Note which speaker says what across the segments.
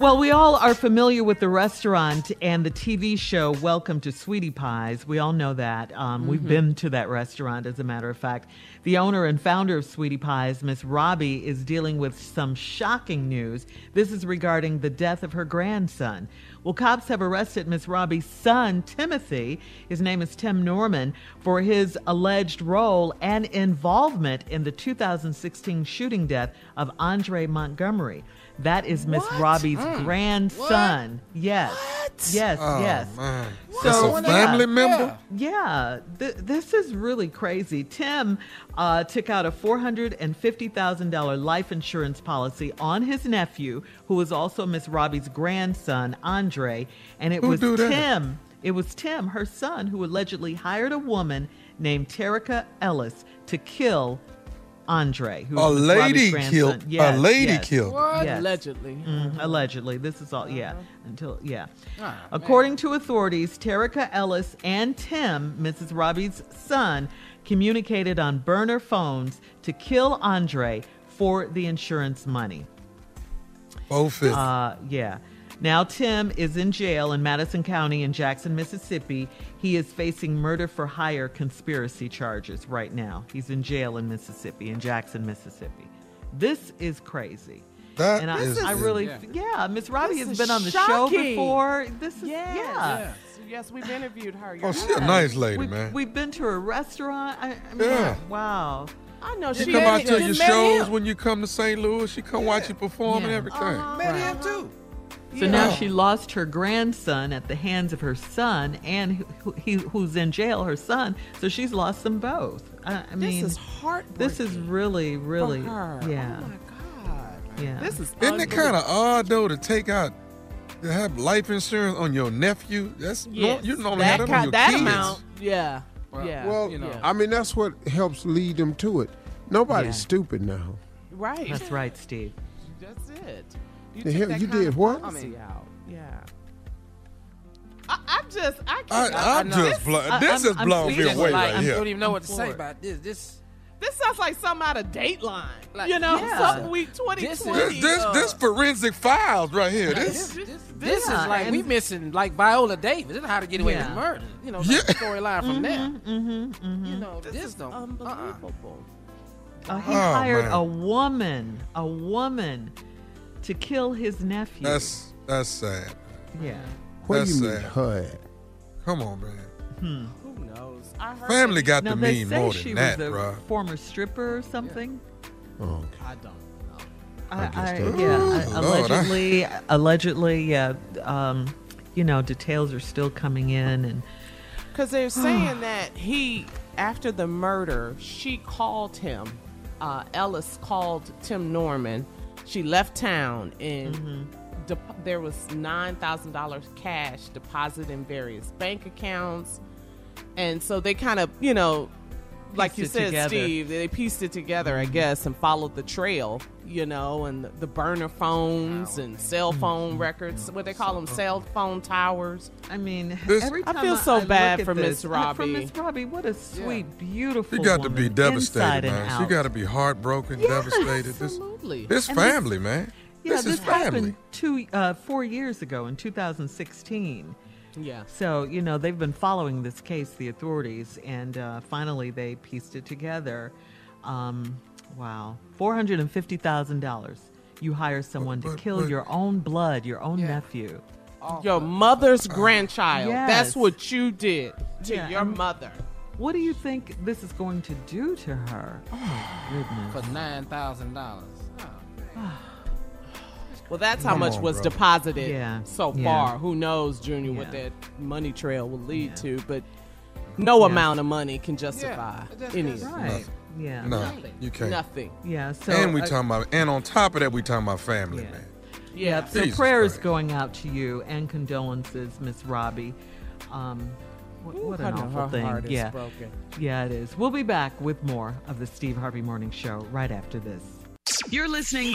Speaker 1: Well, we all are familiar with the restaurant and the TV show Welcome to Sweetie Pies. We all know that. Um, We've been to that restaurant, as a matter of fact. The owner and founder of Sweetie Pies, Miss Robbie, is dealing with some shocking news. This is regarding the death of her grandson. Well, cops have arrested Miss Robbie's son, Timothy, his name is Tim Norman, for his alleged role and involvement in the 2016 shooting death of Andre Montgomery. That is Miss Robbie's grandson. Yes. Yes,
Speaker 2: Oh,
Speaker 1: yes.
Speaker 2: man.
Speaker 1: So,
Speaker 2: That's a family
Speaker 1: yeah.
Speaker 2: member?
Speaker 1: Yeah, th- this is really crazy. Tim uh, took out a $450,000 life insurance policy on his nephew, who was also Miss Robbie's grandson, Andre. And it
Speaker 2: Who
Speaker 1: was? Tim, it was Tim, her son, who allegedly hired a woman named Terica Ellis to kill Andre. Who
Speaker 2: A
Speaker 1: was
Speaker 2: lady
Speaker 1: grandson.
Speaker 2: killed- a lady
Speaker 1: yes,
Speaker 2: killed.
Speaker 3: What?
Speaker 1: yes.
Speaker 3: Allegedly.
Speaker 1: Mhm, allegedly. This is all, yeah. Until, yeah.
Speaker 3: Ah,
Speaker 1: According to authorities, Terica Ellis and Tim, Mrs. Robbie's son, communicated on burner phones to kill Andre for the insurance money.
Speaker 2: Both.
Speaker 1: Uh, yeah. Now, Tim is in jail in Madison County in Jackson, Mississippi. He is facing murder for hire conspiracy charges right now. He's in jail in Mississippi, in Jackson, Mississippi. This is crazy.
Speaker 2: That
Speaker 1: and I,
Speaker 2: is-
Speaker 1: I really,
Speaker 3: Yeah.
Speaker 1: yeah, Miss Robbie
Speaker 3: This
Speaker 1: has been on the show before. This is,
Speaker 3: Yes.
Speaker 1: yeah.
Speaker 3: Yes. Yes, we've interviewed her.
Speaker 2: oh,
Speaker 3: You're
Speaker 2: she a
Speaker 3: right.
Speaker 2: nice lady,
Speaker 1: We've,
Speaker 2: man.
Speaker 1: we've been to a restaurant. I, I mean,
Speaker 2: Yeah.
Speaker 1: wow.
Speaker 3: I know
Speaker 2: She
Speaker 3: she
Speaker 2: come out to your shows
Speaker 3: him.
Speaker 2: when you come to St. Louis. She come watch you perform and everything.
Speaker 3: Uh-huh.
Speaker 4: Met him too.
Speaker 1: So now she lost her grandson at the hands of her son, and who, he, who's in jail, her son. So she's lost them both. I, I mean,
Speaker 3: This is heartbreaking.
Speaker 1: this is really, really,
Speaker 3: for her.
Speaker 1: Oh yeah,
Speaker 3: Oh my God.
Speaker 1: yeah.
Speaker 3: This is
Speaker 2: Isn't it kind of odd though to take out to have life insurance on your nephew? That's no,
Speaker 3: Yes.
Speaker 2: you normally have that
Speaker 3: ki-
Speaker 2: on your
Speaker 3: that
Speaker 2: kids.
Speaker 3: amount. Yeah. yeah.
Speaker 4: Well,
Speaker 3: you know.
Speaker 4: I mean, that's what helps lead them to it. Nobody's
Speaker 1: Yeah.
Speaker 4: stupid now.
Speaker 3: right.
Speaker 1: That's right, Steve.
Speaker 3: That's it. You
Speaker 4: The
Speaker 3: took
Speaker 4: hell-
Speaker 3: that
Speaker 4: you
Speaker 3: kind
Speaker 4: did
Speaker 3: of
Speaker 4: what?
Speaker 3: policy out. Yeah. I, I'm just, I
Speaker 2: I,
Speaker 3: can't. I,
Speaker 2: I'm
Speaker 3: know.
Speaker 2: just blown.
Speaker 1: I-
Speaker 2: This
Speaker 1: I'm-
Speaker 2: is
Speaker 1: I'm
Speaker 2: blown me away
Speaker 1: Like,
Speaker 2: right
Speaker 1: I'm
Speaker 2: here.
Speaker 4: don't even know
Speaker 1: I'm
Speaker 4: what to say
Speaker 1: floored.
Speaker 4: about this. This
Speaker 3: This sounds like something out of Dateline.
Speaker 5: Like,
Speaker 3: you know,
Speaker 5: yeah.
Speaker 3: some week 2020.
Speaker 2: This this,
Speaker 3: uh,
Speaker 2: this forensic files right here.
Speaker 5: This,
Speaker 2: This
Speaker 5: this, this
Speaker 1: Yeah,
Speaker 5: is like
Speaker 1: and-
Speaker 5: we missing like Viola Davis. This is how to get away
Speaker 1: Yeah.
Speaker 5: with murder. You know,
Speaker 2: Yeah.
Speaker 5: like the storyline from there.
Speaker 1: Mm-hmm, mm-hmm.
Speaker 5: You know, this,
Speaker 3: is
Speaker 5: don't. Uh-uh.
Speaker 3: unbelievable.
Speaker 1: Uh, he
Speaker 2: Oh,
Speaker 1: hired
Speaker 2: man.
Speaker 1: a woman, a woman, to kill his nephew.
Speaker 2: that's that's sad.
Speaker 1: yeah.
Speaker 4: What do
Speaker 2: That's
Speaker 4: you mean,
Speaker 2: sad.
Speaker 4: her?
Speaker 2: Come on, man. Hmm.
Speaker 3: Who knows? I heard
Speaker 2: Family got
Speaker 1: Now
Speaker 2: to
Speaker 1: they
Speaker 2: mean
Speaker 1: say
Speaker 2: more
Speaker 1: she
Speaker 2: than that,
Speaker 1: was a
Speaker 2: bro.
Speaker 1: former stripper or something.
Speaker 4: Oh, okay.
Speaker 5: I don't know.
Speaker 1: I,
Speaker 4: guess
Speaker 1: I, yeah,
Speaker 2: Ooh,
Speaker 1: I-
Speaker 2: Lord,
Speaker 1: allegedly, allegedly, yeah. Um, you know, details are still coming in, and
Speaker 3: Because they're saying that he, after the murder, she called him. Uh, Ellis called Tim Norman. She left town and mm-hmm. dep- there was nine thousand dollars cash deposited in various bank accounts, and so they kind of, you know, like you said,
Speaker 1: together.
Speaker 3: Steve, they pieced it together, I guess, and followed the trail, you know, and the, the burner phones and cell phone records, what they call them, cell phone towers.
Speaker 1: I mean,
Speaker 2: This-
Speaker 1: every
Speaker 3: I feel so
Speaker 1: look
Speaker 3: bad
Speaker 1: at
Speaker 3: for
Speaker 1: this-
Speaker 3: Miss
Speaker 1: uh, For
Speaker 3: Robbie.
Speaker 1: Miss Robbie, what a sweet, beautiful.
Speaker 2: She got to be
Speaker 1: woman,
Speaker 2: devastated,
Speaker 1: inside and
Speaker 2: man. She
Speaker 1: out.
Speaker 2: got to be heartbroken,
Speaker 1: Yes,
Speaker 2: devastated. This
Speaker 5: Absolutely.
Speaker 2: this
Speaker 1: And this-
Speaker 2: family, man.
Speaker 1: Yeah,
Speaker 2: this,
Speaker 1: this,
Speaker 2: is family.
Speaker 1: happened two, uh, four years ago in 2016.
Speaker 3: Yeah.
Speaker 1: So you know they've been following this case, the authorities, and uh, finally they pieced it together. Um, wow, four hundred and fifty thousand dollars. You hire someone to
Speaker 2: but-
Speaker 1: kill
Speaker 2: but-
Speaker 1: your own blood, your own
Speaker 5: Yeah.
Speaker 1: nephew.
Speaker 3: Your mother's grandchild.
Speaker 1: Yes.
Speaker 3: That's what you did to
Speaker 1: Yeah,
Speaker 3: your mother.
Speaker 1: What do you think this is going to do to her? Oh my goodness.
Speaker 5: For nine thousand dollars.
Speaker 3: Well, that's how
Speaker 2: Come
Speaker 3: much
Speaker 2: on,
Speaker 3: was
Speaker 2: brother.
Speaker 3: deposited
Speaker 1: Yeah,
Speaker 3: so
Speaker 1: yeah.
Speaker 3: far. Who knows, Junior, what that money trail will lead to, but no
Speaker 1: Yeah.
Speaker 3: amount of money can justify
Speaker 5: that's-
Speaker 3: any
Speaker 5: that's-
Speaker 1: Right. Yeah.
Speaker 2: No, you can't.
Speaker 3: nothing.
Speaker 1: Yeah. So
Speaker 2: and we
Speaker 1: uh,
Speaker 2: talking about, and on top of that, we talking about family,
Speaker 1: Yeah.
Speaker 2: man.
Speaker 3: Yeah.
Speaker 1: So
Speaker 2: Jesus
Speaker 1: prayers
Speaker 2: Christ.
Speaker 1: going out to you and condolences, Miss Robbie. Um, what,
Speaker 3: Ooh,
Speaker 1: what an awful
Speaker 3: her
Speaker 1: thing.
Speaker 3: heart is
Speaker 1: yeah,
Speaker 3: broken.
Speaker 1: yeah, it is. We'll be back with more of the Steve Harvey Morning Show right after this.
Speaker 6: You're listening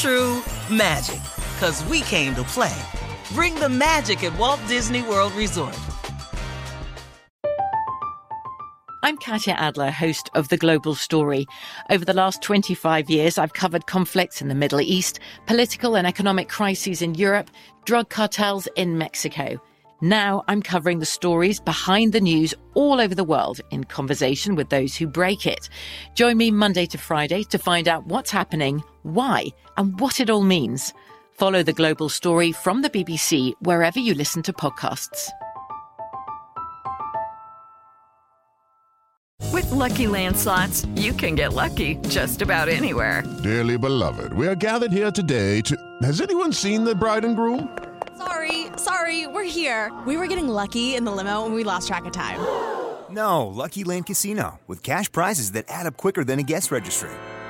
Speaker 6: true magic. Cause we came to play. Bring the magic at Walt Disney World Resort.
Speaker 7: I'm Katya Adler, host of The Global Story. Over the last 25 years, I've covered conflicts in the Middle East, political and economic crises in Europe, drug cartels in Mexico. Now I'm covering the stories behind the news all over the world in conversation with those who break it. Join me Monday to Friday to find out what's happening, why, and what it all means. Follow The Global Story from the BBC wherever you listen to podcasts.
Speaker 8: With Lucky Land slots, you can get lucky just about anywhere.
Speaker 9: Dearly beloved, we are gathered here today to. Has anyone seen the bride and groom?
Speaker 10: Sorry, sorry, we're here. We were getting lucky in the limo and we lost track of time.
Speaker 11: No, Lucky Land Casino, with cash prizes that add up quicker than a guest registry.